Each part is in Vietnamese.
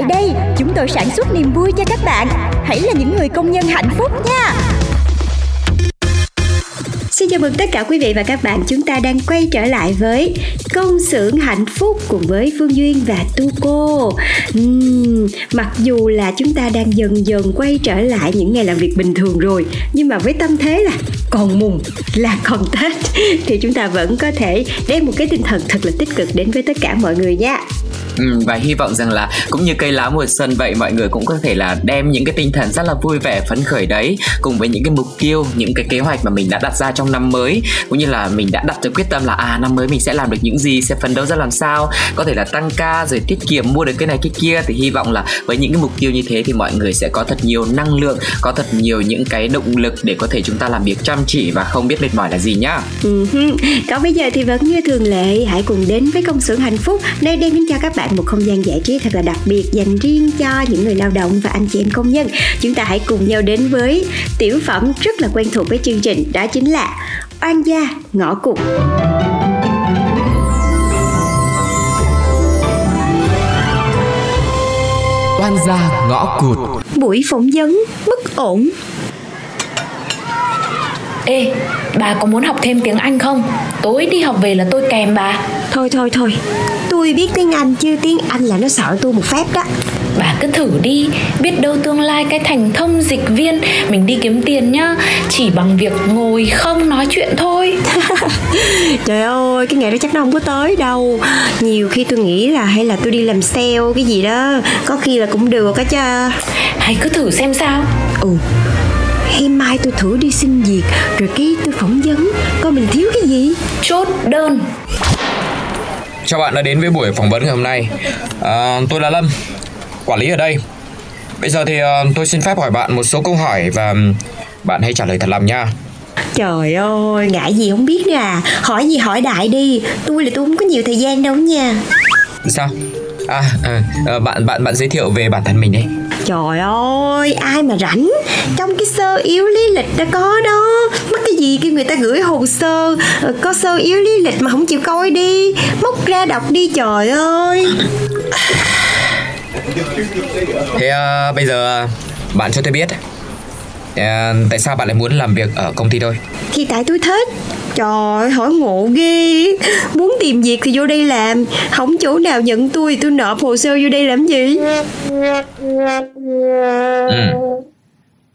Tại đây, chúng tôi sản xuất niềm vui cho các bạn. Hãy là những người công nhân hạnh phúc nha. Xin chào mừng tất cả quý vị và các bạn Chúng ta đang quay trở lại với Công xưởng hạnh phúc cùng với Phương Duyên và Tu Cô uhm, Mặc dù là chúng ta đang dần dần quay trở lại những ngày làm việc bình thường rồi Nhưng mà với tâm thế là còn mùng là còn Tết Thì chúng ta vẫn có thể đem một cái tinh thần thật là tích cực đến với tất cả mọi người nha Ừ, và hy vọng rằng là cũng như cây lá mùa xuân vậy mọi người cũng có thể là đem những cái tinh thần rất là vui vẻ phấn khởi đấy cùng với những cái mục tiêu những cái kế hoạch mà mình đã đặt ra trong năm mới. Cũng như là mình đã đặt ra quyết tâm là à năm mới mình sẽ làm được những gì sẽ phấn đấu ra làm sao có thể là tăng ca rồi tiết kiệm mua được cái này cái kia. Thì hy vọng là với những cái mục tiêu như thế thì mọi người sẽ có thật nhiều năng lượng có thật nhiều những cái động lực để có thể chúng ta làm việc chăm chỉ và không biết mệt mỏi là gì nhá. Ừ Còn bây giờ thì vẫn như thường lệ Hãy cùng đến với công xưởng hạnh phúc. Nơi đem đến cho các bạn một không gian giải trí thật là đặc biệt Dành riêng cho những người lao động và anh chị em công nhân Chúng ta hãy cùng nhau đến với tiểu phẩm rất là quen thuộc với chương trình Đó chính là Oan gia ngõ cụt Oan gia ngõ cụt. Buổi phỏng vấn bất ổn Ê, bà có muốn học thêm tiếng Anh không? Tối đi học về là tôi kèm bà Thôi thôi thôi. Tôi biết tiếng Anh chứ tiếng Anh là nó sợ tôi một phép đó. Bà cứ thử đi. Biết đâu tương lai cái thành thông dịch viên Mình đi kiếm tiền nhá. Chỉ bằng việc ngồi không nói chuyện thôi. Trời ơi, cái ngày đó chắc nó không có tới đâu. Nhiều khi tôi nghĩ là hay là tôi đi làm sale cái gì đó. Có khi là cũng được á chứ Hãy cứ thử xem sao. Ừ. Hay mai tôi thử đi xin việc Rồi cái tôi phỏng vấn. Coi mình thiếu cái gì? Chốt đơn Chào bạn đã đến với buổi phỏng vấn ngày hôm nay. À, tôi là Lâm, quản lý ở đây. Bây giờ thì ờ, tôi xin phép hỏi bạn một số câu hỏi và bạn hãy trả lời thật lòng nha. Trời ơi, ngại gì không biết à. Hỏi gì hỏi đại đi Tôi là tôi không có nhiều thời gian đâu nha Sao? À, à, ờ, bạn bạn bạn giới thiệu về bản thân mình đi. Trời ơi, ai mà rảnh? Trong cái sơ yếu lý lịch đã có đó. Mất cái gì kêu người ta gửi hồ sơ? Ờ, có sơ yếu lý lịch mà không chịu coi đi. Móc ra đọc đi trời ơi. Thế uh, bây giờ ờ, bạn cho tôi biết ờ, tại sao bạn lại muốn làm việc ở công ty tôi? Thì tại tôi thích Trời ơi, hỏi ngộ ghê Muốn tìm việc thì vô đây làm Không chỗ nào nhận tôi Tôi nộp hồ sơ vô đây làm gì Ừ.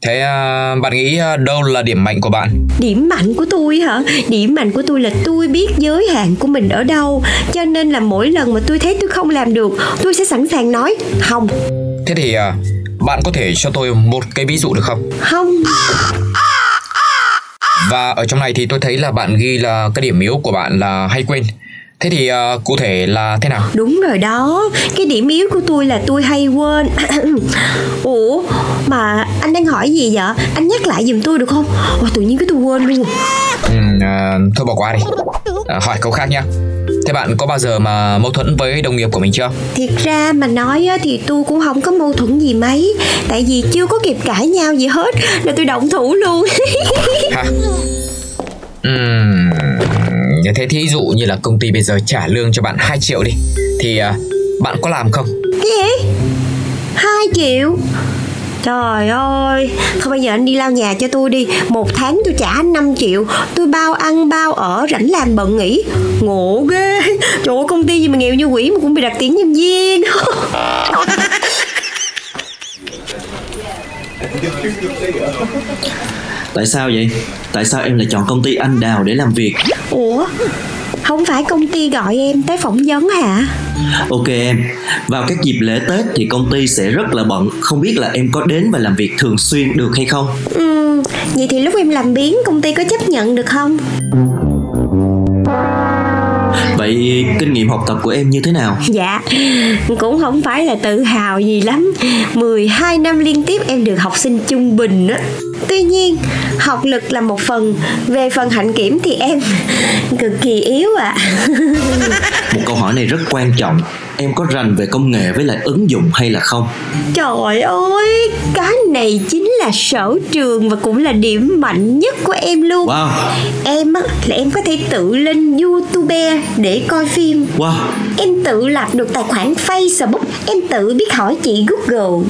Thế ờ, bạn nghĩ ờ, đâu là điểm mạnh của bạn? Điểm mạnh của tôi hả? Điểm mạnh của tôi là tôi biết giới hạn của mình ở đâu Cho nên là mỗi lần mà tôi thấy tôi không làm được Tôi sẽ sẵn sàng nói Không, Thế thì ờ, bạn có thể cho tôi một cái ví dụ được không? không Và ở trong này thì tôi thấy là bạn ghi là cái điểm yếu của bạn là hay quên. Thế thì ờ, cụ thể là thế nào? Đúng rồi đó Cái điểm yếu của tôi là tôi hay quên Ủa Mà anh đang hỏi gì vậy Anh nhắc lại giùm tôi được không Ôi, Tự nhiên cái tôi quên luôn Ừ, ờ, thôi bỏ qua đi. Ờ, hỏi câu khác nhá. Thế bạn có bao giờ mà mâu thuẫn với đồng nghiệp của mình chưa? Thiệt ra mà nói á, thì tôi cũng không có mâu thuẫn gì mấy Tại vì chưa có kịp cãi nhau gì hết Là tôi động thủ luôn Hả? Như thế thí dụ như là công ty bây giờ trả lương cho bạn 2 triệu đi Thì ờ, bạn có làm không? Cái gì? 2 triệu Trời ơi. Thôi bây giờ anh đi lau nhà cho tôi đi. Một tháng tôi trả anh 5 triệu. Tôi bao ăn bao ở rảnh làm bận nghỉ. Ngộ ghê. Trời ơi công ty gì mà nghèo như quỷ Mà cũng bị đặt tiền nhân viên. Tại sao vậy? Tại sao em lại chọn công ty anh Đào để làm việc? ủa không phải công ty gọi em tới phỏng vấn hả? Ok em, vào các dịp lễ Tết thì công ty sẽ rất là bận. Không biết là em có đến và làm việc thường xuyên được hay không? ừ, vậy thì lúc em làm biến công ty có chấp nhận được không Vậy kinh nghiệm học tập của em như thế nào? Dạ, cũng không phải là tự hào gì lắm 12 năm liên tiếp em được học sinh trung bình á Tuy nhiên, học lực là một phần Về phần hạnh kiểm thì em cực kỳ yếu ạ à. Một câu hỏi này rất quan trọng Em có rành về công nghệ với lại ứng dụng hay là không? Trời ơi, cái này chính là sở trường và cũng là điểm mạnh nhất của em luôn. Wow, Em á, là em có thể tự lên YouTube để coi phim. Wow. Em tự lập được tài khoản Facebook Em tự biết hỏi chị Google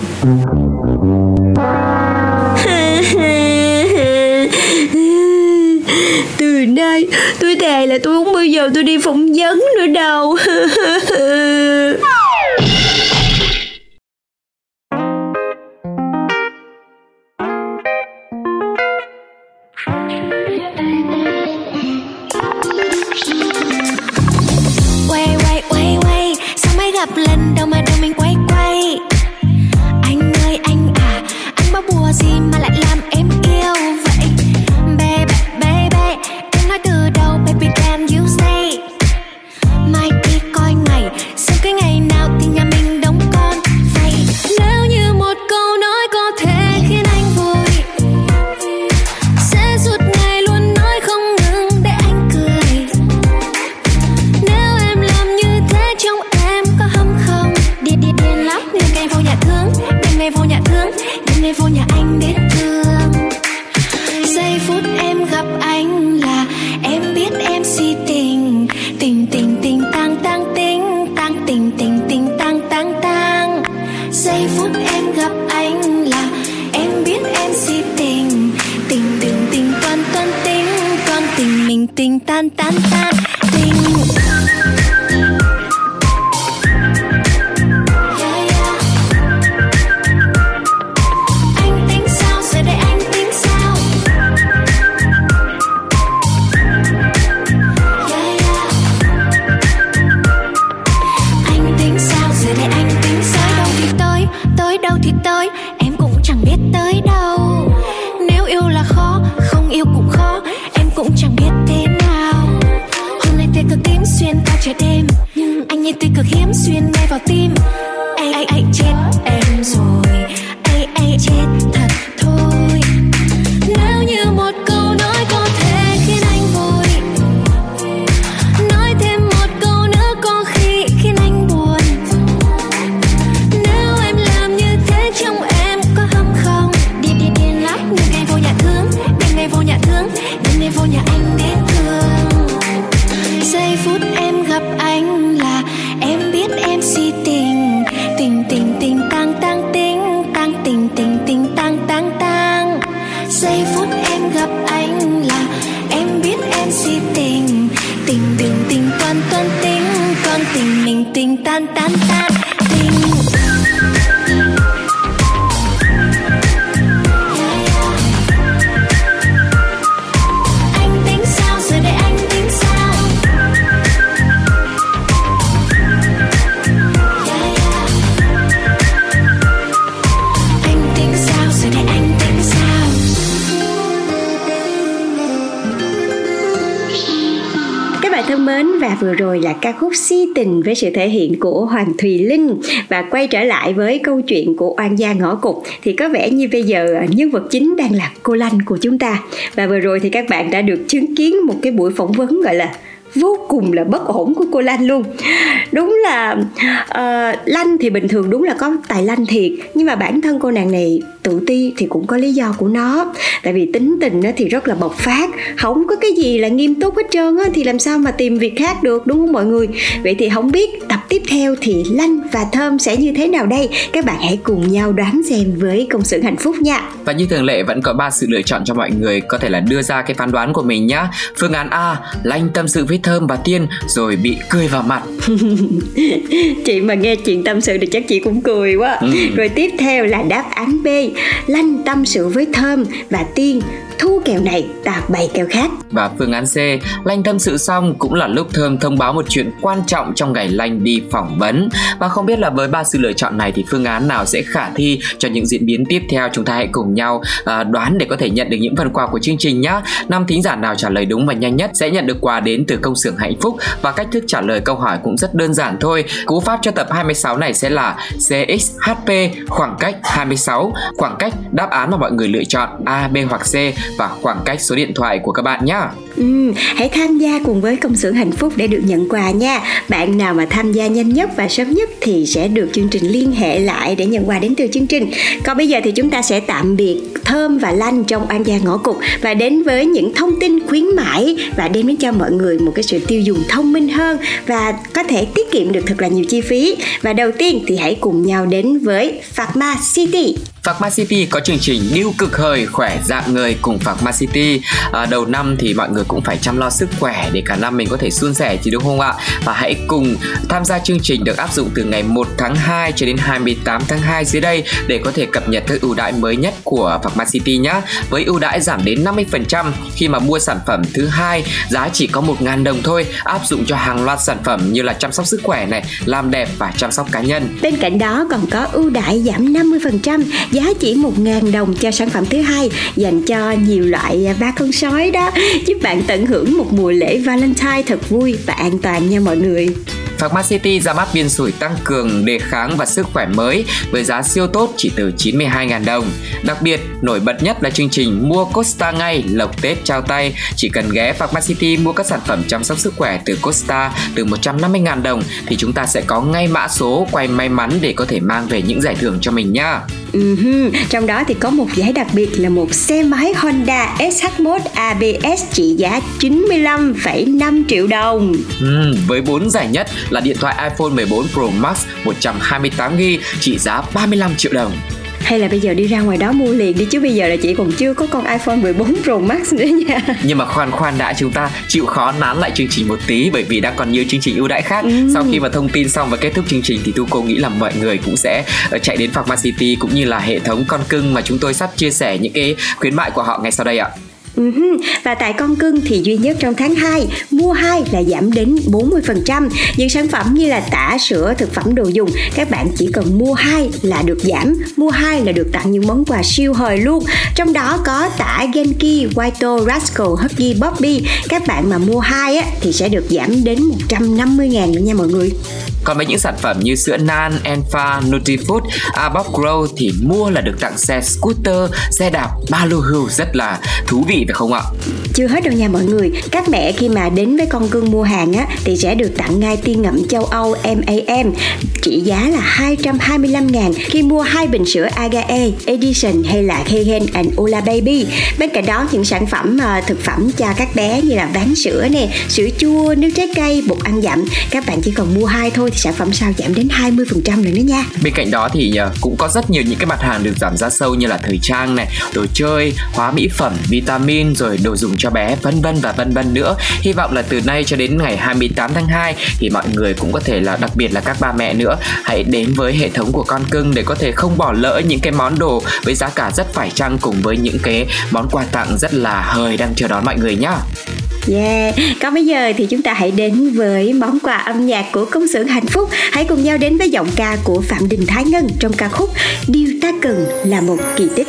Từ nay tôi thề là tôi không bao giờ tôi đi phỏng vấn nữa đâu. Quay quay? Quay quay sao tình mình tình tan tan bạn thân mến và vừa rồi là ca khúc Si Tình với sự thể hiện của Hoàng Thùy Linh. Và quay trở lại với câu chuyện của oan gia ngõ cục thì có vẻ như bây giờ à, nhân vật chính đang là cô Lanh của chúng ta. Và vừa rồi thì các bạn đã được chứng kiến một cái buổi phỏng vấn gọi là vô cùng là bất ổn của cô Lanh luôn. Đúng là uh, Lanh thì bình thường đúng là có tài Lanh thiệt nhưng mà bản thân cô nàng này tự ti thì cũng có lý do của nó tại vì tính tình thì rất là bộc phát không có cái gì là nghiêm túc hết trơn thì làm sao mà tìm việc khác được đúng không mọi người vậy thì không biết tập tiếp theo thì Lanh và Thơm sẽ như thế nào đây các bạn hãy cùng nhau đoán xem với công xưởng hạnh phúc nha Và như thường lệ vẫn có ba sự lựa chọn cho mọi người có thể là đưa ra cái phán đoán của mình nhá. Phương án A, Lanh tâm sự với Thơm và Tiên rồi bị cười vào mặt. chị mà nghe chuyện tâm sự thì chắc chị cũng cười quá Ừ. rồi tiếp theo là đáp án B Lanh tâm sự với Thơm và Tiên, thu kèo này ta bày kèo khác. Và phương án C, Lanh tâm sự xong cũng là lúc Thơm thông báo một chuyện quan trọng trong ngày Lanh đi phỏng vấn. Và không biết là với ba sự lựa chọn này thì phương án nào sẽ khả thi cho những diễn biến tiếp theo chúng ta hãy cùng nhau à, đoán để có thể nhận được những phần quà của chương trình nhé năm thính giả nào trả lời đúng và nhanh nhất sẽ nhận được quà đến từ công xưởng hạnh phúc. Và cách thức trả lời câu hỏi cũng rất đơn giản thôi. Cú pháp cho tập 26 này sẽ là CXHP khoảng cách 26 khoảng khoảng cách đáp án mà mọi người lựa chọn A, B hoặc C và khoảng cách số điện thoại của các bạn nhé. Ừ, hãy tham gia cùng với công xưởng hạnh phúc để được nhận quà nha. Bạn nào mà tham gia nhanh nhất và sớm nhất thì sẽ được chương trình liên hệ lại để nhận quà đến từ chương trình. Còn bây giờ thì chúng ta sẽ tạm biệt Thơm và Lanh trong An gia ngõ cục và đến với những thông tin khuyến mãi và đem đến cho mọi người một cái sự tiêu dùng thông minh hơn và có thể tiết kiệm được thật là nhiều chi phí. Và đầu tiên thì hãy cùng nhau đến với Pharma City. Pharma City có chương trình điêu cực hời khỏe dạng người cùng Pharma City. À, đầu năm thì mọi người cũng phải chăm lo sức khỏe để cả năm mình có thể suôn sẻ chứ đúng không ạ? Và hãy cùng tham gia chương trình được áp dụng từ ngày 1 tháng 2 cho đến 28 tháng 2 dưới đây để có thể cập nhật các ưu đãi mới nhất của Pharma City nhé. Với ưu đãi giảm đến 50% khi mà mua sản phẩm thứ hai giá chỉ có 1.000 đồng thôi, áp dụng cho hàng loạt sản phẩm như là chăm sóc sức khỏe này, làm đẹp và chăm sóc cá nhân. Bên cạnh đó còn có ưu đãi giảm 50% giá chỉ 1.000 đồng cho sản phẩm thứ hai dành cho nhiều loại ba con sói đó giúp bạn tận hưởng một mùa lễ Valentine thật vui và an toàn nha mọi người. Pharmacity ra mắt viên sủi tăng cường đề kháng và sức khỏe mới với giá siêu tốt chỉ từ 92.000 đồng. Đặc biệt, nổi bật nhất là chương trình mua Costa ngay lộc Tết trao tay. Chỉ cần ghé Pharmacity mua các sản phẩm chăm sóc sức khỏe từ Costa từ 150.000 đồng thì chúng ta sẽ có ngay mã số quay may mắn để có thể mang về những giải thưởng cho mình nha Uh-huh. Trong đó thì có một giải đặc biệt là một xe máy Honda SH1 ABS trị giá 95,5 triệu đồng. Ừ, với 4 giải nhất là điện thoại iPhone 14 Pro Max 128GB trị giá 35 triệu đồng hay là bây giờ đi ra ngoài đó mua liền đi chứ bây giờ là chị còn chưa có con iPhone 14 Pro Max nữa nha. Nhưng mà khoan khoan đã chúng ta chịu khó nán lại chương trình một tí bởi vì đang còn nhiều chương trình ưu đãi khác. Ừ. sau khi mà thông tin xong và kết thúc chương trình thì tu cô nghĩ là mọi người cũng sẽ ờ, chạy đến Pharma City cũng như là hệ thống con cưng mà chúng tôi sắp chia sẻ những cái khuyến mại của họ ngay sau đây ạ Uh-huh. Và tại con cưng thì duy nhất trong tháng 2, mua 2 là giảm đến 40%. Những sản phẩm như là tả, sữa, thực phẩm đồ dùng, các bạn chỉ cần mua 2 là được giảm, mua 2 là được tặng những món quà siêu hời luôn. Trong đó có tả Genki, Waito, Rascal, Huggy, Bobby. Các bạn mà mua 2 á, thì sẽ được giảm đến 150 ngàn nữa nha mọi người. Còn với những sản phẩm như sữa nan, Enfa, Nutrifood, Abop Grow thì mua là được tặng xe scooter, xe đạp, ba lô hưu rất là thú vị phải không ạ? Chưa hết đâu nha mọi người. Các mẹ khi mà đến với con cưng mua hàng á thì sẽ được tặng ngay tiên ngậm châu Âu MAM trị giá là 225 ngàn khi mua hai bình sữa Agae Edition hay là Kegen and Ola Baby. Bên cạnh đó những sản phẩm uh, thực phẩm cho các bé như là ván sữa nè, sữa chua, nước trái cây, bột ăn dặm. Các bạn chỉ cần mua hai thôi thì sản phẩm sau giảm đến 20% rồi nữa nha. Bên cạnh đó thì uh, cũng có rất nhiều những cái mặt hàng được giảm giá sâu như là thời trang này, đồ chơi, hóa mỹ phẩm, vitamin rồi đồ dùng cho bé vân vân và vân vân nữa. Hy vọng là từ nay cho đến ngày 28 tháng 2 thì mọi người cũng có thể là đặc biệt là các ba mẹ nữa hãy đến với hệ thống của con cưng để có thể không bỏ lỡ những cái món đồ với giá cả rất phải chăng cùng với những cái món quà tặng rất là hời đang chờ đón mọi người nhá. Yeah, còn bây giờ thì chúng ta hãy đến với món quà âm nhạc của công xưởng hạnh phúc. Hãy cùng nhau đến với giọng ca của Phạm Đình Thái Ngân trong ca khúc Điều ta cần là một kỳ tích.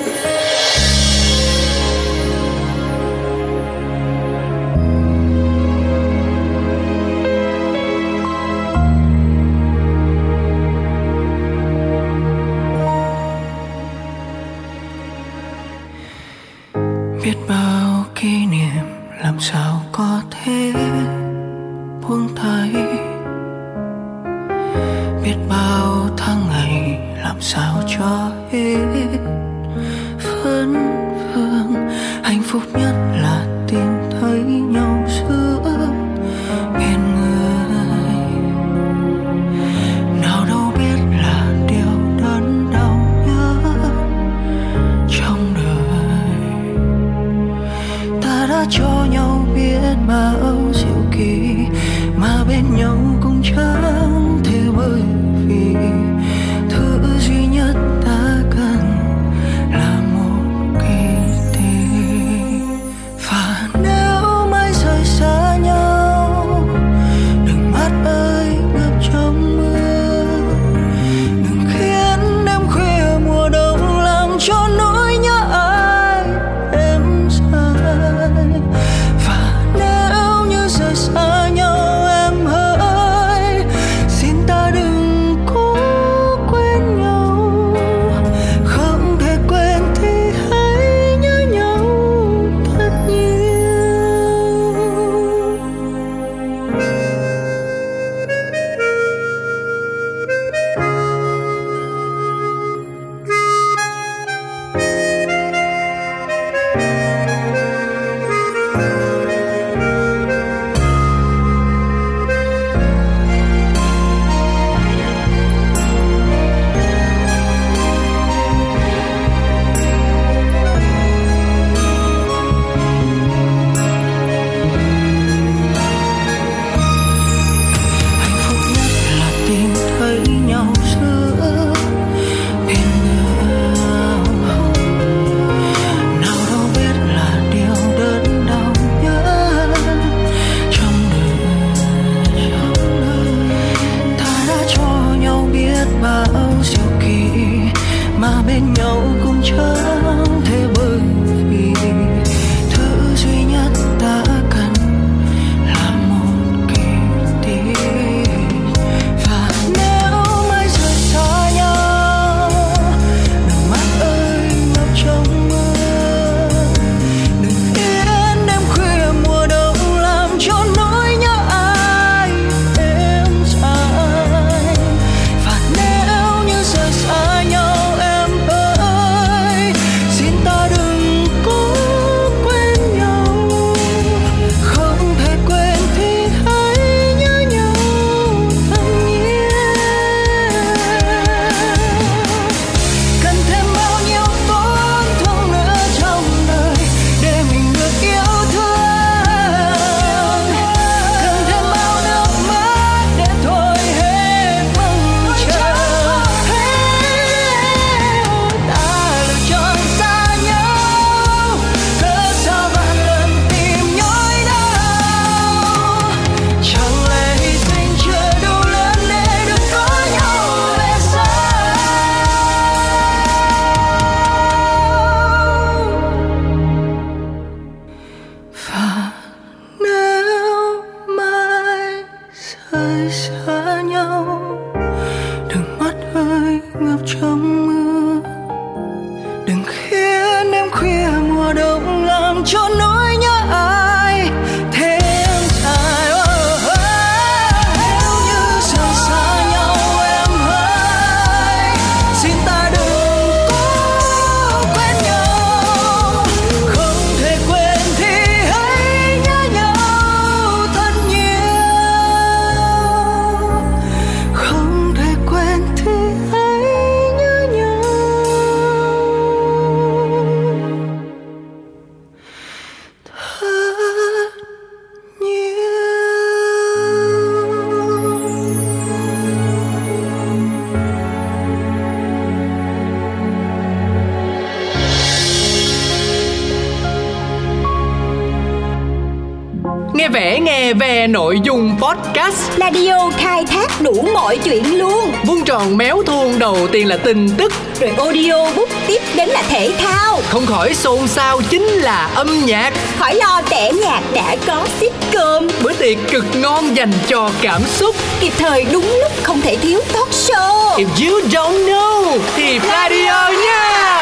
Podcast. Radio khai thác đủ mọi chuyện luôn. Vuông tròn méo thuông đầu tiên là tin tức. Rồi audio bút tiếp đến là thể thao. Không khỏi xôn xao chính là âm nhạc. Khỏi lo tẻ nhạc đã có sitcom Bữa tiệc cực ngon dành cho cảm xúc. Kịp thời đúng lúc không thể thiếu talk show. If you don't know thì radio nha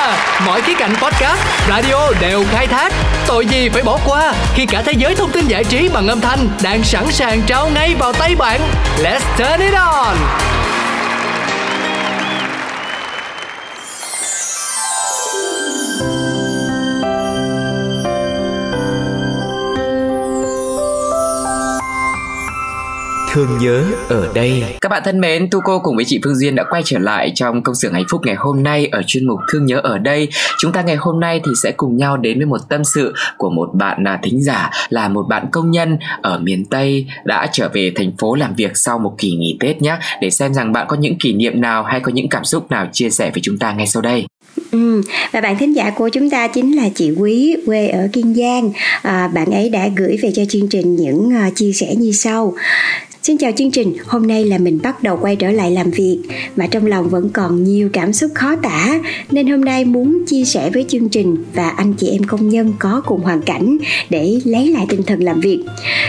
Mọi khía cạnh podcast, radio đều khai thác. Tội gì phải bỏ qua khi cả thế giới thông tin giải trí bằng âm thanh đang sẵn sàng trao ngay vào tay bạn. Let's turn it on. Thương nhớ ở đây Các bạn thân mến, Tu Cô cùng với chị Phương Duyên đã quay trở lại trong công xưởng hạnh phúc ngày hôm nay ở chuyên mục Thương nhớ ở đây. Chúng ta ngày hôm nay thì sẽ cùng nhau đến với một tâm sự của một bạn là thính giả là một bạn công nhân ở miền Tây đã trở về thành phố làm việc sau một kỳ nghỉ Tết nhé để xem rằng bạn có những kỷ niệm nào hay có những cảm xúc nào chia sẻ với chúng ta ngay sau đây. Ừ, và bạn thính giả của chúng ta chính là chị Quý quê ở Kiên Giang. À, bạn ấy đã gửi về cho chương trình những uh, chia sẻ như sau. Xin chào chương trình, hôm nay là mình bắt đầu quay trở lại làm việc mà trong lòng vẫn còn nhiều cảm xúc khó tả nên hôm nay muốn chia sẻ với chương trình và anh chị em công nhân có cùng hoàn cảnh để lấy lại tinh thần làm việc.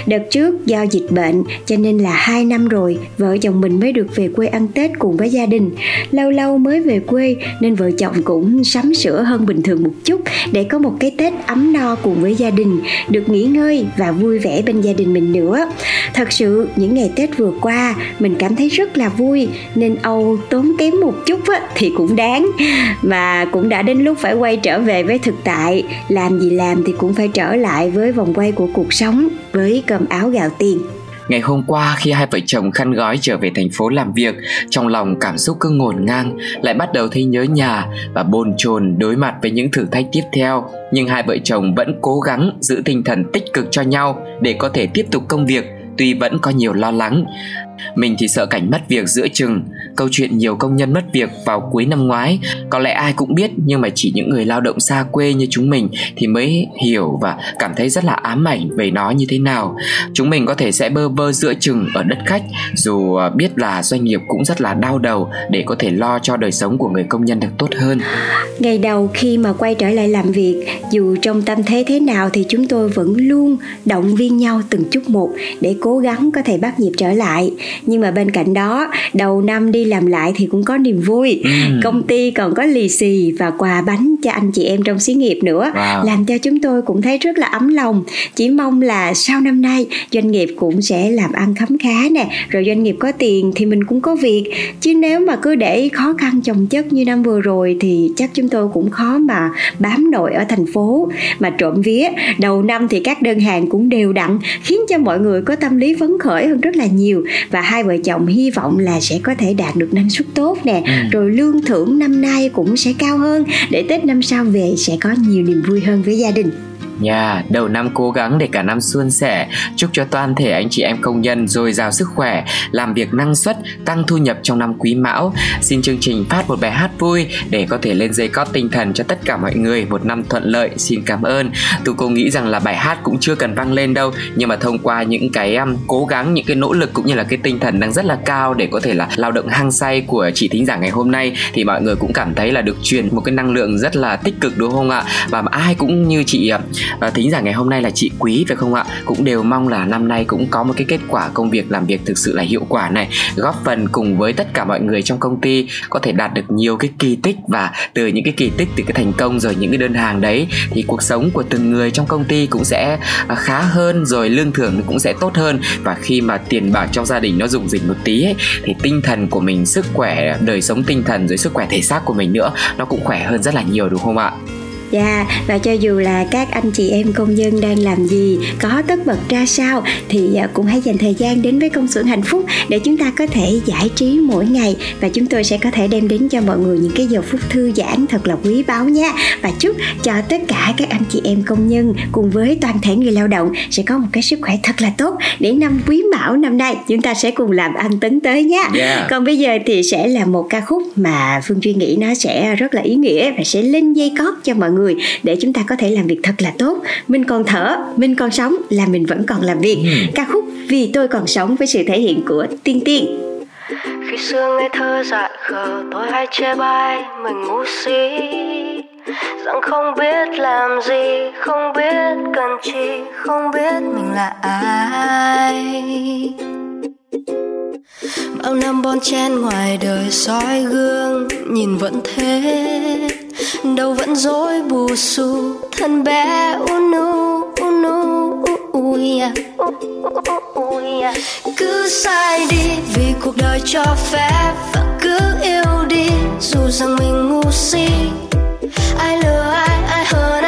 Đợt trước do dịch bệnh cho nên là hai năm rồi vợ chồng mình mới được về quê ăn Tết cùng với gia đình. Lâu lâu mới về quê nên vợ chồng cũng sắm sửa hơn bình thường một chút để có một cái Tết ấm no cùng với gia đình, được nghỉ ngơi và vui vẻ bên gia đình mình nữa. Thật sự những ngày ngày Tết vừa qua mình cảm thấy rất là vui nên Âu tốn kém một chút á, thì cũng đáng và cũng đã đến lúc phải quay trở về với thực tại làm gì làm thì cũng phải trở lại với vòng quay của cuộc sống với cơm áo gạo tiền Ngày hôm qua khi hai vợ chồng khăn gói trở về thành phố làm việc, trong lòng cảm xúc cứ ngổn ngang, lại bắt đầu thấy nhớ nhà và bồn chồn đối mặt với những thử thách tiếp theo. Nhưng hai vợ chồng vẫn cố gắng giữ tinh thần tích cực cho nhau để có thể tiếp tục công việc tuy vẫn có nhiều lo lắng mình thì sợ cảnh mất việc giữa chừng. Câu chuyện nhiều công nhân mất việc vào cuối năm ngoái, Có lẽ ai cũng biết, Nhưng mà chỉ những người lao động xa quê như chúng mình Thì mới hiểu và cảm thấy rất là ám ảnh về nó như thế nào. Chúng mình có thể sẽ bơ vơ giữa chừng ở đất khách, Dù biết là doanh nghiệp cũng rất là đau đầu Để có thể lo cho đời sống của người công nhân được tốt hơn. Ngày đầu khi mà quay trở lại làm việc, Dù trong tâm thế thế nào thì chúng tôi vẫn luôn động viên nhau từng chút một Để cố gắng có thể bắt nhịp trở lại nhưng mà bên cạnh đó đầu năm đi làm lại thì cũng có niềm vui. Ừ. công ty còn có lì xì và quà bánh cho anh chị em trong xí nghiệp nữa wow. làm cho chúng tôi cũng thấy rất là ấm lòng. Chỉ mong là sau năm nay doanh nghiệp cũng sẽ làm ăn khấm khá nè. Rồi doanh nghiệp có tiền thì mình cũng có việc. Chứ nếu mà cứ để khó khăn chồng chất như năm vừa rồi thì chắc chúng tôi cũng khó mà bám nổi ở thành phố. Mà trộm vía đầu năm thì các đơn hàng cũng đều đặn khiến cho mọi người có tâm lý phấn khởi hơn rất là nhiều và hai vợ chồng hy vọng là sẽ có thể đạt được năng suất tốt nè. Ừ. rồi lương thưởng năm nay cũng sẽ cao hơn. Để tết năm sau về sẽ có nhiều niềm vui hơn với gia đình Nha, yeah, đầu năm cố gắng để cả năm suôn sẻ. Chúc cho toàn thể anh chị em công nhân dồi dào sức khỏe Làm việc năng suất, tăng thu nhập trong năm quý mão. Xin chương trình phát một bài hát vui Để có thể lên dây cót tinh thần cho tất cả mọi người Một năm thuận lợi, xin cảm ơn. Tôi cô nghĩ rằng là bài hát cũng chưa cần vang lên đâu Nhưng mà thông qua những cái um, cố gắng, những cái nỗ lực Cũng như là cái tinh thần đang rất là cao Để có thể là lao động hăng say của chị thính giả ngày hôm nay Thì mọi người cũng cảm thấy là được truyền một cái năng lượng rất là tích cực đúng không ạ? Và ai cũng như chị um, à, thính giả ngày hôm nay là chị quý phải không ạ? Cũng đều mong là năm nay cũng có một cái kết quả công việc làm việc thực sự là hiệu quả này góp phần cùng với tất cả mọi người trong công ty có thể đạt được nhiều cái kỳ tích và từ những cái kỳ tích từ cái thành công rồi những cái đơn hàng đấy thì cuộc sống của từng người trong công ty cũng sẽ à, khá hơn rồi lương thưởng cũng sẽ tốt hơn. Và khi mà tiền bạc trong gia đình nó dùng dịch một tí ấy, thì tinh thần của mình sức khỏe đời sống tinh thần rồi sức khỏe thể xác của mình nữa nó cũng khỏe hơn rất là nhiều đúng không ạ? Dạ, và cho dù là các anh chị em công nhân đang làm gì, có tất bật ra sao thì à, cũng hãy dành thời gian đến với công xưởng hạnh phúc để chúng ta có thể giải trí mỗi ngày và chúng tôi sẽ có thể đem đến cho mọi người những cái giờ phút thư giãn thật là quý báu nha. Và chúc cho tất cả các anh chị em công nhân cùng với toàn thể người lao động sẽ có một cái sức khỏe thật là tốt để năm quý mão năm nay chúng ta sẽ cùng làm ăn tấn tới nhé. Yeah. Còn bây giờ thì sẽ là một ca khúc mà Phương Duy nghĩ nó sẽ rất là ý nghĩa và sẽ lên dây cót cho mọi người người để chúng ta có thể làm việc thật là tốt. Mình còn thở mình còn sống là mình vẫn còn làm việc. Ca khúc vì tôi còn sống với sự thể hiện của tiên tiên. Khi xưa ngây thơ dại khờ tôi hay chê bai mình ngu si. Rằng không biết làm gì không biết cần chi không biết mình là ai bao năm bon chen ngoài đời soi gương, nhìn vẫn thế. Đầu vẫn dối bù xù, thân bé unu unu cứ sai đi vì cuộc đời cho phép và cứ yêu đi, dù rằng mình ngu si. Ai lừa ai ai hơn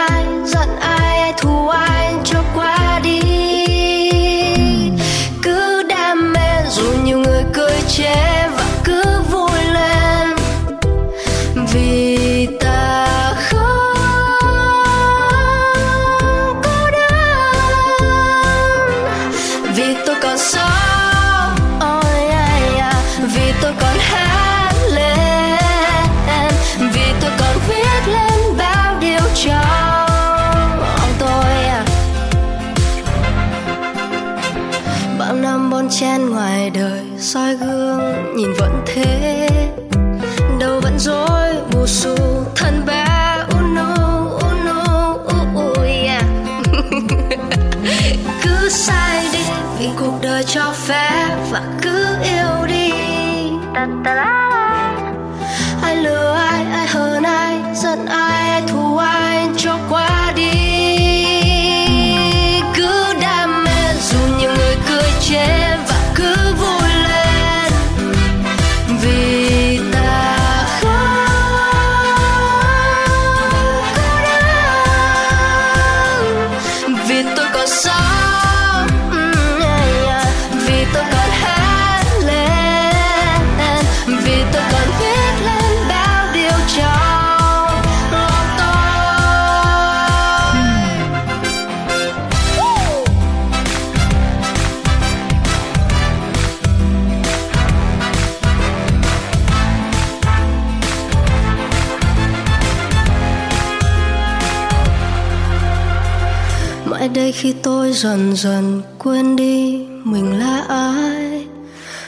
dần dần quên đi mình là ai.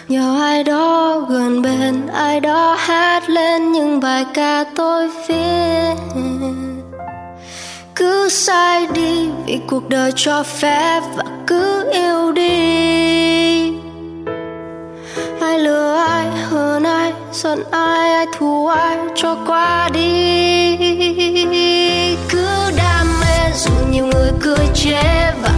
Nhờ ai đó gần bên, ai đó hát lên những bài ca tôi viết. Cứ sai đi vì cuộc đời cho phép và cứ yêu đi. Ai lừa ai, hờn ai, giận ai ai thù ai, cho qua đi. Cứ đam mê dù nhiều người cười chế và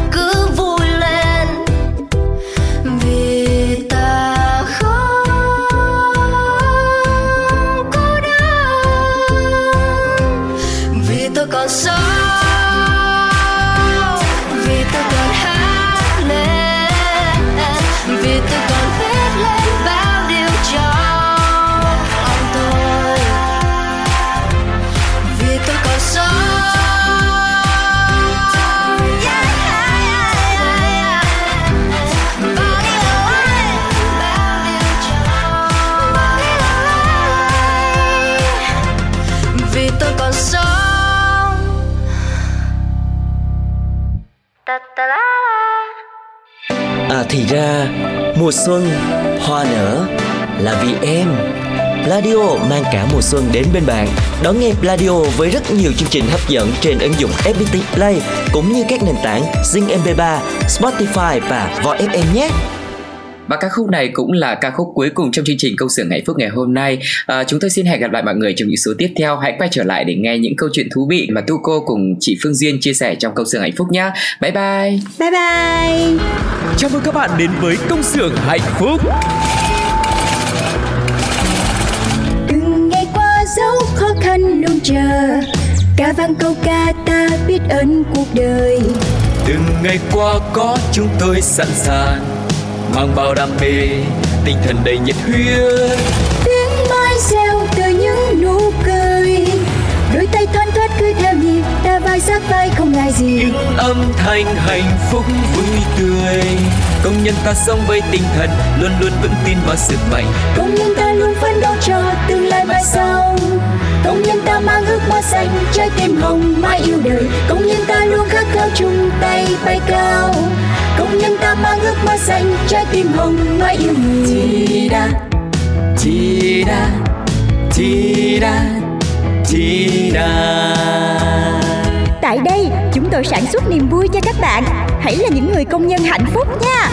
ra mùa xuân hoa nở là vì em Pladio mang cả mùa xuân đến bên bạn Đón nghe Pladio với rất nhiều chương trình hấp dẫn trên ứng dụng FPT Play cũng như các nền tảng Zing MP3, Spotify và Voi FM nhé. Và ca khúc này cũng là ca khúc cuối cùng trong chương trình công xưởng hạnh phúc ngày hôm nay. À, chúng tôi xin hẹn gặp lại mọi người trong những số tiếp theo. Hãy quay trở lại để nghe những câu chuyện thú vị mà Tu cô cùng chị Phương Duyên chia sẻ trong công xưởng hạnh phúc nhé. Bye bye. bye bye Chào mừng các bạn đến với công xưởng hạnh phúc từng ngày qua dấu khó khăn luôn chờ ca vang câu ca ta biết ơn cuộc đời từng ngày qua có chúng tôi sẵn sàng mang bao đam mê tinh thần đầy nhiệt huyết. Tiếng mai reo từ những nụ cười. Đôi tay thoăn thoắt cứ theo nhịp ta vai sát vai không ngại gì. Những âm thanh hạnh phúc vui tươi. Công nhân ta sống với tinh thần luôn luôn vững tin vào sức mạnh. Công nhân ta luôn phấn đấu cho tương lai mai sau. Công nhân ta mang ước ước mơ xanh trái tim hồng mãi yêu đời. Công nhân ta luôn khát khao chung tay bay cao công nhân ta mang ước mơ xanh trái tim hồng mãi yêu người Chi da, chi da, chi da, chi da. Tại đây, chúng tôi sản xuất niềm vui cho các bạn. Hãy là những người công nhân hạnh phúc nha.